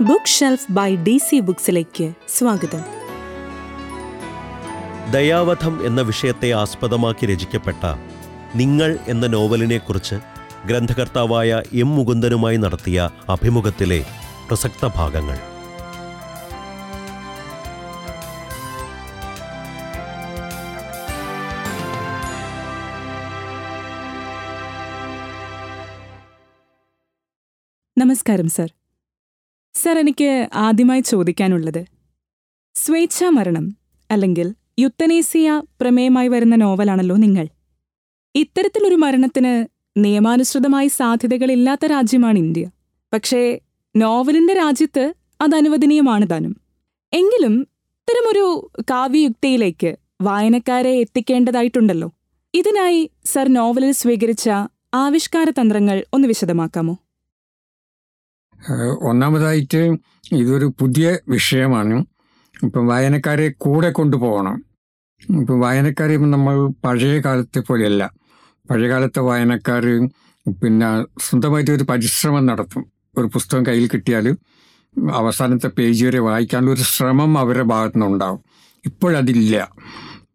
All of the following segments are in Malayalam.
Book shelf by D C ബുക്സിലേക്ക് സ്വാഗതം. ദയാവധം എന്ന വിഷയത്തെ ആസ്പദമാക്കി രചിക്കപ്പെട്ട നിങ്ങൾ എന്ന നോവലിനെക്കുറിച്ച് ഗ്രന്ഥകർത്താവായ എം മുകുന്ദനുമായി നടത്തിയ അഭിമുഖത്തിലെ പ്രസക്ത ഭാഗങ്ങൾ. നമസ്കാരം സർ. സർ എനിക്ക് ആദ്യമായി ചോദിക്കാനുള്ളത്. സ്വേച്ഛാമരണം അല്ലെങ്കിൽ യുത്തനേസിയ പ്രമേയമായി വരുന്ന നോവലാണല്ലോ നിങ്ങൾ. ഇത്തരത്തിലൊരു മരണത്തിന് നിയമാനുസൃതമായി സാധ്യതകളില്ലാത്ത രാജ്യമാണ് ഇന്ത്യ. പക്ഷേ നോവലിന്റെ രാജ്യത്ത് അത് അനുവദനീയമാണ് താനും. എങ്കിലും ഇത്തരമൊരു കാവ്യയുക്തിയിലേക്ക് വായനക്കാരെ എത്തിക്കേണ്ടതായിട്ടുണ്ടല്ലോ. ഇതിനായി സർ നോവലിൽ സ്വീകരിച്ച ആവിഷ്കാര തന്ത്രങ്ങൾ ഒന്ന് വിശദമാക്കാമോ? ഒന്നാമതായിട്ട് ഇതൊരു പുതിയ വിഷയമാണ്. ഇപ്പം വായനക്കാരെ കൂടെ കൊണ്ടുപോകണം. ഇപ്പം വായനക്കാരെ നമ്മൾ പഴയ കാലത്തെ പോലെയല്ല. പഴയ കാലത്തെ വായനക്കാർ പിന്നെ സ്വന്തമായിട്ട് ഒരു പരിശ്രമം നടത്തും. ഒരു പുസ്തകം കയ്യിൽ കിട്ടിയാൽ അവസാനത്തെ പേജ് വരെ വായിക്കാനുള്ള ഒരു ശ്രമം അവരുടെ ഭാഗത്തു നിന്നുണ്ടാവും ഇപ്പോഴതില്ല.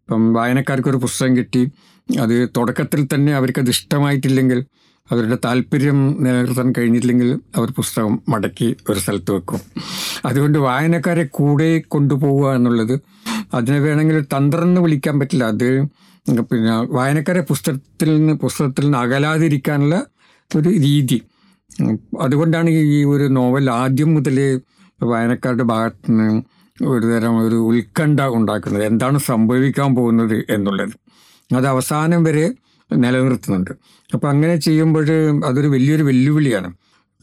ഇപ്പം വായനക്കാർക്ക് ഒരു പുസ്തകം കിട്ടി അത് തുടക്കത്തിൽ തന്നെ അവർക്കത് ഇഷ്ടമായിട്ടില്ലെങ്കിൽ അവരുടെ താല്പര്യം നിലനിർത്താൻ കഴിഞ്ഞില്ലെങ്കിൽ അവർ പുസ്തകം മടക്കി ഒരു സ്ഥലത്ത് വെക്കും. അതുകൊണ്ട് വായനക്കാരെ കൂടെ കൊണ്ടുപോവുക എന്നുള്ളത് അതിനെ വേണമെങ്കിൽ തന്ത്രം എന്ന് വിളിക്കാൻ പറ്റില്ല. അത് പിന്നെ വായനക്കാരെ പുസ്തകത്തിൽ നിന്ന് പുസ്തകത്തിൽ നിന്ന് അകലാതിരിക്കാനുള്ള ഒരു രീതി. അതുകൊണ്ടാണ് ഈ ഒരു നോവൽ ആദ്യം മുതൽ വായനക്കാരുടെ ഭാഗത്ത് നിന്ന് ഒരു തരം ഒരു ഉത്കണ്ഠ ഉണ്ടാക്കുന്നത്. എന്താണ് സംഭവിക്കാൻ പോകുന്നത് എന്നുള്ളത്. അത് അവസാനം വരെ നിലനിർത്തുന്നുണ്ട്. അപ്പം അങ്ങനെ ചെയ്യുമ്പോൾ അതൊരു വലിയൊരു വെല്ലുവിളിയാണ്.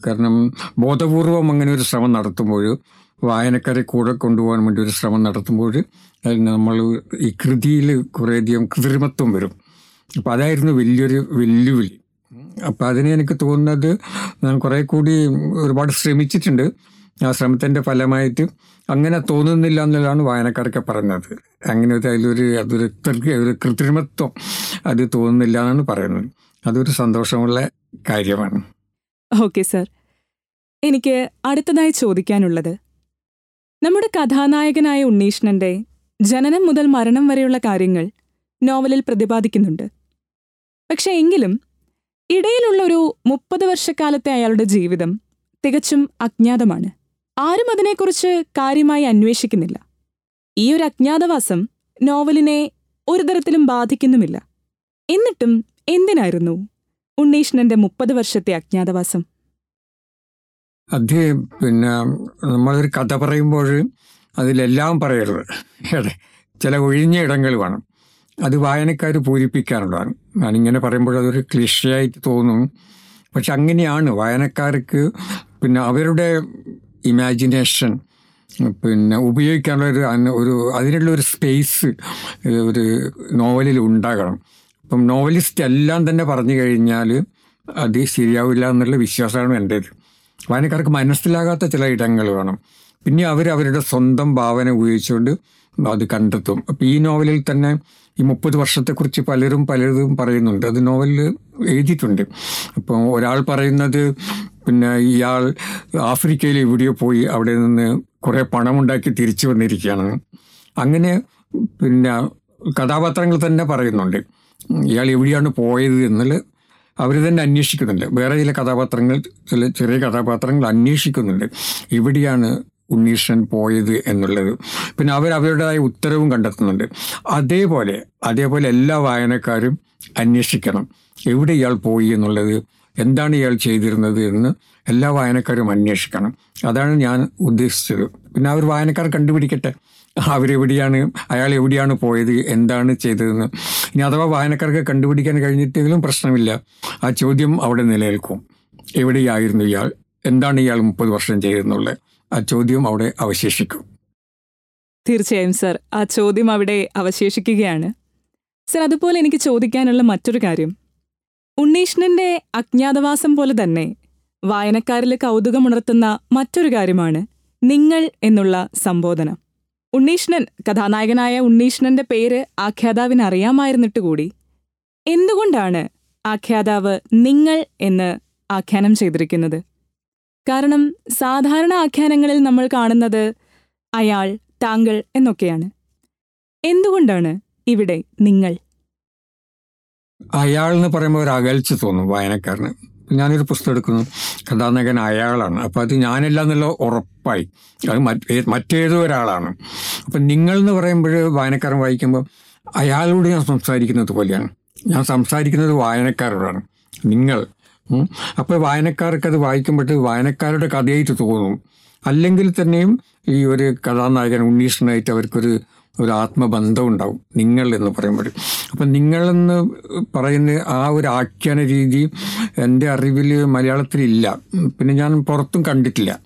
കാരണം ബോധപൂർവം അങ്ങനെ ഒരു ശ്രമം നടത്തുമ്പോൾ വായനക്കാരെ കൂടെ കൊണ്ടുപോകാൻ വേണ്ടി ഒരു ശ്രമം നടത്തുമ്പോൾ നമ്മൾ ഈ കൃതിയിൽ കുറേയധികം കൃത്രിമത്വം വരും. അപ്പം അതായിരുന്നു വലിയൊരു വെല്ലുവിളി. അപ്പം അതിനെ എനിക്ക് തോന്നുന്നത് ഞാൻ കുറേ കൂടി ഒരുപാട് ശ്രമിച്ചിട്ടുണ്ട്. ആ ശ്രമത്തിന്റെ ഫലമായിട്ട് അങ്ങനെ തോന്നുന്നില്ല എന്നുള്ളതാണ് വായനക്കാരൊക്കെ പറഞ്ഞത് അങ്ങനെ അതിലൊരു അതൊരു ഒരു കൃത്രിമത്വം അത് തോന്നുന്നില്ല എന്നാണ് പറയുന്നത്. അതൊരു സന്തോഷമുള്ള കാര്യമാണ്. Okay sir. എനിക്ക് അടുത്തതായി ചോദിക്കാനുള്ളത്. നമ്മുടെ കഥാനായകനായ ഉണ്ണീഷ്ണന്റെ ജനനം മുതൽ മരണം വരെയുള്ള കാര്യങ്ങൾ നോവലിൽ പ്രതിപാദിക്കുന്നുണ്ട്. പക്ഷെ എങ്കിലും ഇടയിലുള്ള ഒരു മുപ്പത് വർഷക്കാലത്തെ അയാളുടെ ജീവിതം തികച്ചും അജ്ഞാതമാണ്. ആരും അതിനെക്കുറിച്ച് കാര്യമായി അന്വേഷിക്കുന്നില്ല. ഈ ഒരു അജ്ഞാതവാസം നോവലിനെ ഒരു തരത്തിലും ബാധിക്കുന്നുമില്ല. എന്നിട്ടും എന്തിനായിരുന്നു ഉണ്ണീഷ്ണന്റെ മുപ്പത് വർഷത്തെ അജ്ഞാതവാസം? അത് പിന്നെ നമ്മളൊരു കഥ പറയുമ്പോൾ അതിലെല്ലാം പറയരുത്. അതെ ചില ഒഴിഞ്ഞ ഇടങ്ങൾ വേണം. അത് വായനക്കാർ പൂരിപ്പിക്കാറുള്ളതാണ്. ഞാനിങ്ങനെ പറയുമ്പോൾ അതൊരു ക്ലിഷയായിട്ട് തോന്നും. പക്ഷെ അങ്ങനെയാണ് വായനക്കാർക്ക് പിന്നെ അവരുടെ ഇമാജിനേഷൻ പിന്നെ ഉപയോഗിക്കാനുള്ള ഒരു ഒരു അതിനുള്ള ഒരു സ്പേസ് ഒരു നോവലിൽ ഉണ്ടാകണം. ഇപ്പം നോവലിസ്റ്റ് എല്ലാം തന്നെ പറഞ്ഞു കഴിഞ്ഞാൽ അത് ശരിയാവില്ല എന്നുള്ള വിശ്വാസമാണ് എന്റേത്. വായനക്കാർക്ക് മനസ്സിലാകാത്ത ചില ഇടങ്ങൾ വേണം. പിന്നെ അവർ അവരുടെ സ്വന്തം ഭാവന ഉപയോഗിച്ചുകൊണ്ട് അത് കണ്ടെത്തും. അപ്പം ഈ നോവലിൽ തന്നെ ഈ മുപ്പത് വർഷത്തെക്കുറിച്ച് പലരും പലരും പറയുന്നുണ്ട്. അത് നോവലിൽ എഴുതിയിട്ടുണ്ട്. അപ്പോൾ ഒരാൾ പറയുന്നത് പിന്നെ ഇയാൾ ആഫ്രിക്കയിൽ എവിടെയോ പോയി അവിടെ നിന്ന് കുറേ പണമുണ്ടാക്കി തിരിച്ചു വന്നിരിക്കുകയാണ്. അങ്ങനെ പിന്നെ കഥാപാത്രങ്ങൾ തന്നെ പറയുന്നുണ്ട്. ഇയാൾ എവിടെയാണ് പോയത് എന്നുള്ള അവർ തന്നെ അന്വേഷിക്കുന്നുണ്ട്. വേറെ ചില കഥാപാത്രങ്ങൾ ചില ചെറിയ കഥാപാത്രങ്ങൾ അന്വേഷിക്കുന്നുണ്ട്. എവിടെയാണ് ഉണ്ണീഷൻ പോയത് എന്നുള്ളത്. പിന്നെ അവർ അവരുടേതായ ഉത്തരവും കണ്ടെത്തുന്നുണ്ട്. അതേപോലെ അതേപോലെ എല്ലാ വായനക്കാരും അന്വേഷിക്കണം. എവിടെ ഇയാൾ പോയി എന്നുള്ളത് എന്താണ് ഇയാൾ ചെയ്തിരുന്നത് എന്ന് എല്ലാ വായനക്കാരും അന്വേഷിക്കണം. അതാണ് ഞാൻ ഉദ്ദേശിച്ചത്. പിന്നെ അവർ വായനക്കാർ കണ്ടുപിടിക്കട്ടെ. അവരെവിടെയാണ് അയാൾ എവിടെയാണ് പോയത് എന്താണ് ചെയ്തതെന്ന്. ഇനി അഥവാ വായനക്കാർക്ക് കണ്ടുപിടിക്കാൻ കഴിഞ്ഞിട്ടെങ്കിലും പ്രശ്നമില്ല. ആ ചോദ്യം അവിടെ നിലനിൽക്കും. എവിടെയായിരുന്നു ഇയാൾ? എന്താണ് ഇയാൾ മുപ്പത് വർഷം ചെയ്തെന്നുള്ളത് ആ ചോദ്യം അവിടെ അവശേഷിക്കും. തീർച്ചയായും സർ. ആ ചോദ്യം അവിടെ അവശേഷിക്കുകയാണ്. സർ അതുപോലെ എനിക്ക് ചോദിക്കാനുള്ള മറ്റൊരു കാര്യം. ഉണ്ണീഷ്ണന്റെ അജ്ഞാതവാസം പോലെ തന്നെ വായനക്കാരിൽ കൗതുകമുണർത്തുന്ന മറ്റൊരു കാര്യമാണ് നിങ്ങൾ എന്നുള്ള സംബോധന. ഉണ്ണീഷ്ണൻ കഥാനായകനായ ഉണ്ണീഷ്ണന്റെ പേര് ആഖ്യാതാവിന് അറിയാമായിരുന്നിട്ട് കൂടി. എന്തുകൊണ്ടാണ് ആഖ്യാതാവ് നിങ്ങൾ എന്ന് ആഖ്യാനം ചെയ്തിരിക്കുന്നത്? കാരണം സാധാരണ ആഖ്യാനങ്ങളിൽ നമ്മൾ കാണുന്നത് അയാൾ താങ്കൾ എന്നൊക്കെയാണ്. എന്തുകൊണ്ടാണ് ഇവിടെ നിങ്ങൾ? അയാൾ എന്ന് പറയുമ്പോൾ ഒരു അകൽച്ച തോന്നും വായനക്കാരന്. ഞാനൊരു പുസ്തകം എടുക്കുന്നു. കഥാനകൻ അയാളാണ്. അപ്പോൾ അത് ഞാനല്ല എന്നുള്ള ഉറപ്പായി. അത് മറ്റ് മറ്റേതോ ഒരാളാണ്. അപ്പം നിങ്ങൾ എന്ന് പറയുമ്പോൾ വായനക്കാരൻ വായിക്കുമ്പോൾ അയാളോട് ഞാൻ സംസാരിക്കുന്നത് പോലെയാണ്. ഞാൻ സംസാരിക്കുന്നത് വായനക്കാരോടാണ്. നിങ്ങൾ. അപ്പോൾ വായനക്കാർക്ക് അത് വായിക്കുമ്പോൾ വായനക്കാരുടെ കഥയായിട്ട് തോന്നും. അല്ലെങ്കിൽ തന്നെയും ഈ ഒരു കഥാനായകൻ ഉണ്ണീഷനായിട്ട് അവർക്കൊരു ഒരു ആത്മബന്ധം ഉണ്ടാവും നിങ്ങൾ എന്ന് പറയുമ്പോൾ അപ്പം നിങ്ങളെന്ന് പറയുന്ന ആ ഒരു ആഖ്യാന രീതി എന്റെ അറിവിൽ മലയാളത്തിലില്ല പിന്നെ ഞാൻ പുറത്തും കണ്ടിട്ടില്ല.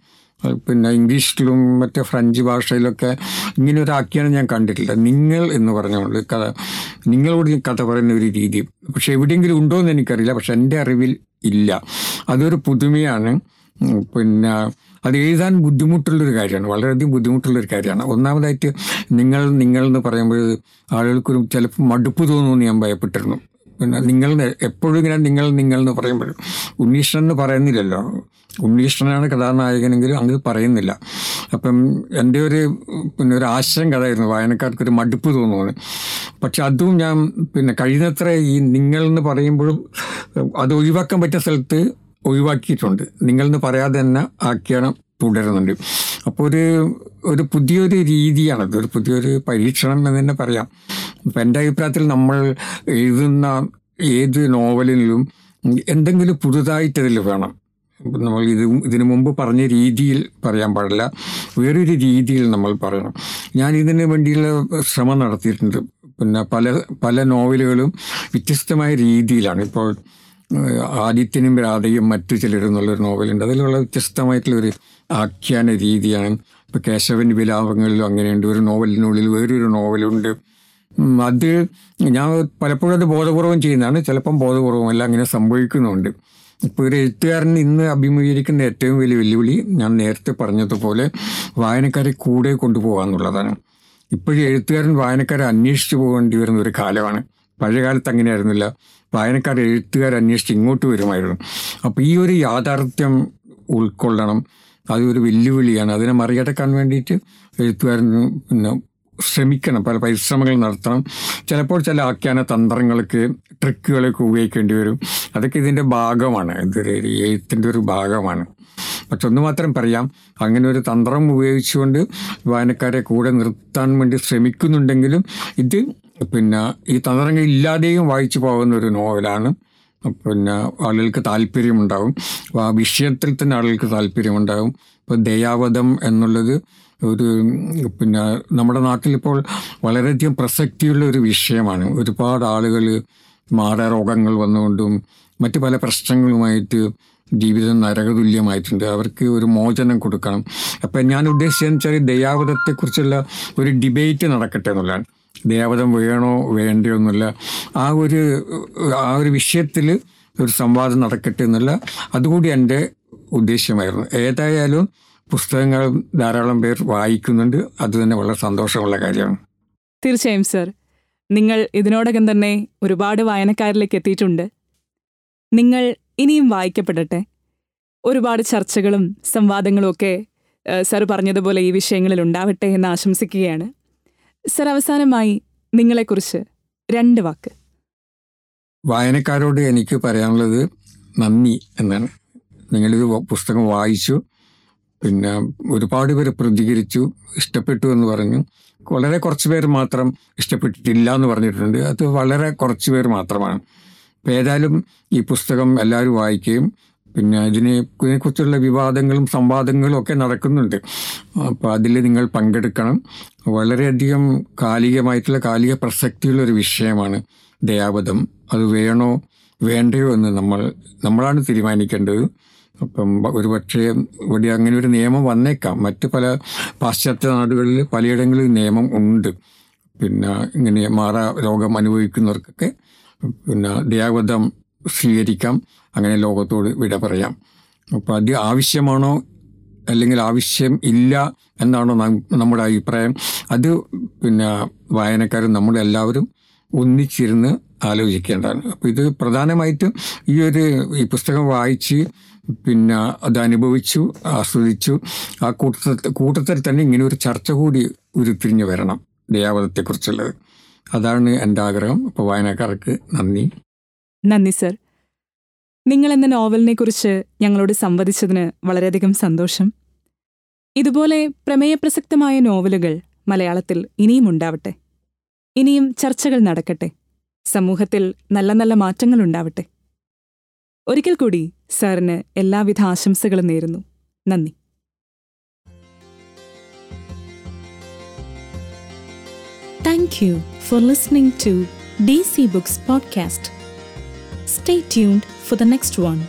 പിന്നെ ഇംഗ്ലീഷിലും മറ്റേ ഫ്രഞ്ച് ഭാഷയിലൊക്കെ ഇങ്ങനെ ഒരു ആഖ്യാനം ഞാൻ കണ്ടിട്ടില്ല. നിങ്ങൾ എന്ന് പറഞ്ഞുകൊണ്ട് കഥ നിങ്ങളോട് കഥ പറയുന്ന ഒരു രീതി. പക്ഷെ എവിടെയെങ്കിലും ഉണ്ടോ എന്ന് എനിക്കറിയില്ല. പക്ഷെ എന്റെ അറിവിൽ ഇല്ല. അതൊരു പുതുമയാണ്. പിന്നെ അത് എഴുതാൻ ബുദ്ധിമുട്ടുള്ളൊരു കാര്യമാണ്. വളരെയധികം ബുദ്ധിമുട്ടുള്ളൊരു കാര്യമാണ്. ഒന്നാമതായിട്ട് നിങ്ങൾ നിങ്ങൾ എന്ന് പറയുമ്പോൾ ആളുകൾക്കൊരു ചിലപ്പോൾ മടുപ്പ് തോന്നുമെന്ന് ഞാൻ ഭയപ്പെട്ടിരുന്നു. പിന്നെ നിങ്ങൾ എപ്പോഴും ഇങ്ങനെ നിങ്ങൾ നിങ്ങൾ എന്ന് പറയുമ്പോഴും ഉണ്ണീഷ്ണൻ എന്ന് പറയുന്നില്ലല്ലോ. ഉണ്ണീഷ്ണനാണ് കഥാനായകനെങ്കിലും അങ്ങനെ പറയുന്നില്ല. അപ്പം എന്റെ ഒരു പിന്നെ ഒരു ആശയം കഥയായിരുന്നു വായനക്കാർക്ക് ഒരു മടുപ്പ് തോന്നുമെന്ന്. പക്ഷെ അതും ഞാൻ പിന്നെ കഴിയുന്നത്ര ഈ നിങ്ങൾ എന്ന് പറയുമ്പോഴും അത് ഒഴിവാക്കാൻ പറ്റിയ സ്ഥലത്ത് ഒഴിവാക്കിയിട്ടുണ്ട്. നിങ്ങളെന്ന് പറയാതെ തന്നെ ആഖ്യാനം തുടരുന്നുണ്ട്. അപ്പോൾ ഒരു ഒരു പുതിയൊരു രീതിയാണ് ഒരു പുതിയൊരു പരീക്ഷണം എന്ന് തന്നെ പറയാം. അപ്പം എന്റെ അഭിപ്രായത്തിൽ നമ്മൾ എഴുതുന്ന ഏത് നോവലിലും എന്തെങ്കിലും പുതുതായിട്ട് അതിൽ വേണം. നമ്മൾ ഇത് ഇതിനു മുമ്പ് പറഞ്ഞ രീതിയിൽ പറയാൻ പാടില്ല. വേറൊരു രീതിയിൽ നമ്മൾ പറയണം. ഞാൻ ഇതിന് വേണ്ടിയുള്ള ശ്രമം നടത്തിയിട്ടുണ്ട്. പിന്നെ പല പല നോവലുകളും വ്യത്യസ്തമായ രീതിയിലാണ്. ഇപ്പോൾ ആദിത്യനും രാധയും മറ്റു ചിലരും എന്നുള്ളൊരു നോവലുണ്ട്. അതിലുള്ള വ്യത്യസ്തമായിട്ടുള്ള ഒരു ആഖ്യാന രീതിയാണ്. ഇപ്പോൾ കേശവൻ വിലാപങ്ങളിലും അങ്ങനെയുണ്ട്. ഒരു നോവലിനുള്ളിൽ വേറൊരു നോവലുണ്ട്. അത് ഞാൻ പലപ്പോഴും അത് ബോധപൂർവം ചെയ്യുന്നതാണ്. ചിലപ്പം എല്ലാം അങ്ങനെ സംഭവിക്കുന്നുണ്ട്. ഇപ്പോൾ ഒരു എഴുത്തുകാരൻ ഇന്ന് അഭിമുഖീകരിക്കുന്ന ഏറ്റവും വലിയ വെല്ലുവിളി ഞാൻ നേരത്തെ പറഞ്ഞതുപോലെ വായനക്കാരെ കൂടെ കൊണ്ടുപോകുക എന്നുള്ളതാണ് ഇപ്പോഴും എഴുത്തുകാരൻ വായനക്കാരെ അന്വേഷിച്ചു പോകേണ്ടി വരുന്ന ഒരു കാലമാണ്. പഴയ കാലത്ത് അങ്ങനെയായിരുന്നില്ല. വായനക്കാർ എഴുത്തുകാർ അന്വേഷിച്ച് ഇങ്ങോട്ട് വരുമായിരുന്നു. അപ്പോൾ ഈ ഒരു യാഥാർത്ഥ്യം ഉൾക്കൊള്ളണം. അതൊരു വെല്ലുവിളിയാണ്. അതിനെ മറികടക്കാൻ വേണ്ടിയിട്ട് എഴുത്തുകാരൻ പിന്നെ ശ്രമിക്കണം. പല പരിശ്രമങ്ങൾ നടത്തണം. ചിലപ്പോൾ ചില ആഖ്യാന തന്ത്രങ്ങൾക്ക് ട്രിക്കുകളൊക്കെ ഉപയോഗിക്കേണ്ടി വരും. അതൊക്കെ ഇതിന്റെ ഭാഗമാണ്. ഇതൊരു എഴുത്തിന്റെ ഒരു ഭാഗമാണ്. പക്ഷെ ഒന്ന് മാത്രം പറയാം. അങ്ങനെ ഒരു തന്ത്രം ഉപയോഗിച്ചുകൊണ്ട് വായനക്കാരെ കൂടെ നിർത്താൻ വേണ്ടി ശ്രമിക്കുന്നുണ്ടെങ്കിലും ഇത് പിന്നെ ഈ തന്ത്രങ്ങൾ ഇല്ലാതെയും വായിച്ചു പോകുന്ന ഒരു നോവലാണ്. പിന്നെ ആളുകൾക്ക് താല്പര്യമുണ്ടാകും ആ വിഷയത്തിൽ തന്നെ ആളുകൾക്ക് താല്പര്യമുണ്ടാകും ഇപ്പോൾ ദയാവധം എന്നുള്ളത് ഒരു പിന്നെ നമ്മുടെ നാട്ടിലിപ്പോൾ വളരെയധികം പ്രസക്തിയുള്ള ഒരു വിഷയമാണ്. ഒരുപാട് ആളുകൾ മാരരോഗങ്ങൾ വന്നുകൊണ്ടും മറ്റു പല പ്രശ്നങ്ങളുമായിട്ട് ജീവിതം നരകതുല്യമായിട്ടുണ്ട്. അവർക്ക് ഒരു മോചനം കൊടുക്കണം. അപ്പം ഞാൻ ഉദ്ദേശിച്ചതെന്ന് വെച്ചാൽ ദയാവതത്തെക്കുറിച്ചുള്ള ഒരു ഡിബേറ്റ് നടക്കട്ടെ എന്നുള്ളതാണ്. ദയാവതം വേണോ വേണ്ടയോ എന്നുള്ള ആ ഒരു ആ ഒരു വിഷയത്തിൽ ഒരു സംവാദം നടക്കട്ടെ എന്നുള്ള അതുകൂടി എന്റെ ഉദ്ദേശ്യമായിരുന്നു ഏതായാലും പുസ്തകങ്ങൾ ധാരാളം പേർ വായിക്കുന്നുണ്ട്. അത് തന്നെ വളരെ സന്തോഷമുള്ള കാര്യമാണ്. തീർച്ചയായും സർ. നിങ്ങൾ ഇതിനോടകം തന്നെ ഒരുപാട് വായനക്കാരിലേക്ക് എത്തിയിട്ടുണ്ട്. നിങ്ങൾ ഇനിയും വായിക്കപ്പെടട്ടെ. ഒരുപാട് ചർച്ചകളും സംവാദങ്ങളും ഒക്കെ സർ പറഞ്ഞതുപോലെ ഈ വിഷയങ്ങളിൽ ഉണ്ടാവട്ടെ എന്ന് ആശംസിക്കുകയാണ്. സർ അവസാനമായി നിങ്ങളെക്കുറിച്ച് രണ്ട് വാക്ക്. വായനക്കാരോട് എനിക്ക് പറയാനുള്ളത് നന്ദി എന്നാണ്. നിങ്ങളിത് പുസ്തകം വായിച്ചു പിന്നെ ഒരുപാട് പേര് പ്രതികരിച്ചു ഇഷ്ടപ്പെട്ടു എന്ന് പറഞ്ഞു. വളരെ കുറച്ച് പേര് മാത്രം ഇഷ്ടപ്പെട്ടിട്ടില്ല എന്ന് പറഞ്ഞിട്ടുണ്ട്. അത് വളരെ കുറച്ച് പേര് മാത്രമാണ്. ഏതായാലും ഈ പുസ്തകം എല്ലാവരും വായിക്കുകയും പിന്നെ ഇതിനെ ഇതിനെക്കുറിച്ചുള്ള വിവാദങ്ങളും സംവാദങ്ങളും ഒക്കെ നടക്കുന്നുണ്ട്. അപ്പോൾ അതിൽ നിങ്ങൾ പങ്കെടുക്കണം. വളരെയധികം കാലികമായിട്ടുള്ള കാലിക പ്രസക്തിയുള്ള ഒരു വിഷയമാണ് ദയാവധം. അത് വേണോ വേണ്ടയോ എന്ന് നമ്മൾ നമ്മളാണ് തീരുമാനിക്കേണ്ടത്. അപ്പം ഒരു പക്ഷേ ഇവിടെ അങ്ങനെ ഒരു നിയമം വന്നേക്കാം. മറ്റ് പല പാശ്ചാത്യ നാടുകളിൽ പലയിടങ്ങളിൽ നിയമം ഉണ്ട്. പിന്നെ ഇങ്ങനെ മാറാ രോഗം അനുഭവിക്കുന്നവർക്കൊക്കെ പിന്നെ ദയാവധം സ്വീകരിക്കാം. അങ്ങനെ ലോകത്തോട് വിട പറയാം. അപ്പോൾ അത് ആവശ്യമാണോ അല്ലെങ്കിൽ ആവശ്യം ഇല്ല എന്നാണോ നമ്മുടെ അഭിപ്രായം. അത് പിന്നെ വായനക്കാരും നമ്മളെല്ലാവരും ഒന്നിച്ചിരുന്ന് ആലോചിക്കേണ്ടതാണ്. അപ്പോൾ ഇത് പ്രധാനമായിട്ടും ഈ ഒരു ഈ പുസ്തകം വായിച്ച് പിന്നെ അത് അനുഭവിച്ചു ആസ്വദിച്ചു ആ കൂട്ടത്തിൽ കൂട്ടത്തിൽ തന്നെ ഇങ്ങനെ ഒരു ചർച്ച കൂടി ഉരുത്തിരിഞ്ഞു വരണം ദയാവധത്തെക്കുറിച്ചുള്ളത് അതാണ് എന്റെ ആഗ്രഹം. അപ്പോൾ വായനക്കാർക്ക് നന്ദി. നന്ദി സർ. നിങ്ങൾ എന്ന നോവലിനെ കുറിച്ച് ഞങ്ങളോട് സംവദിച്ചതിന് വളരെയധികം സന്തോഷം. ഇതുപോലെ പ്രമേയപ്രസക്തമായ നോവലുകൾ മലയാളത്തിൽ ഇനിയും ഉണ്ടാവട്ടെ. ഇനിയും ചർച്ചകൾ നടക്കട്ടെ. സമൂഹത്തിൽ നല്ല നല്ല മാറ്റങ്ങൾ ഉണ്ടാവട്ടെ. ഒരിക്കൽ കൂടി സാറിന് എല്ലാവിധ ആശംസകളും നേരുന്നു. നന്ദി. Thank you for listening to DC Books Podcast. Stay tuned for the next one.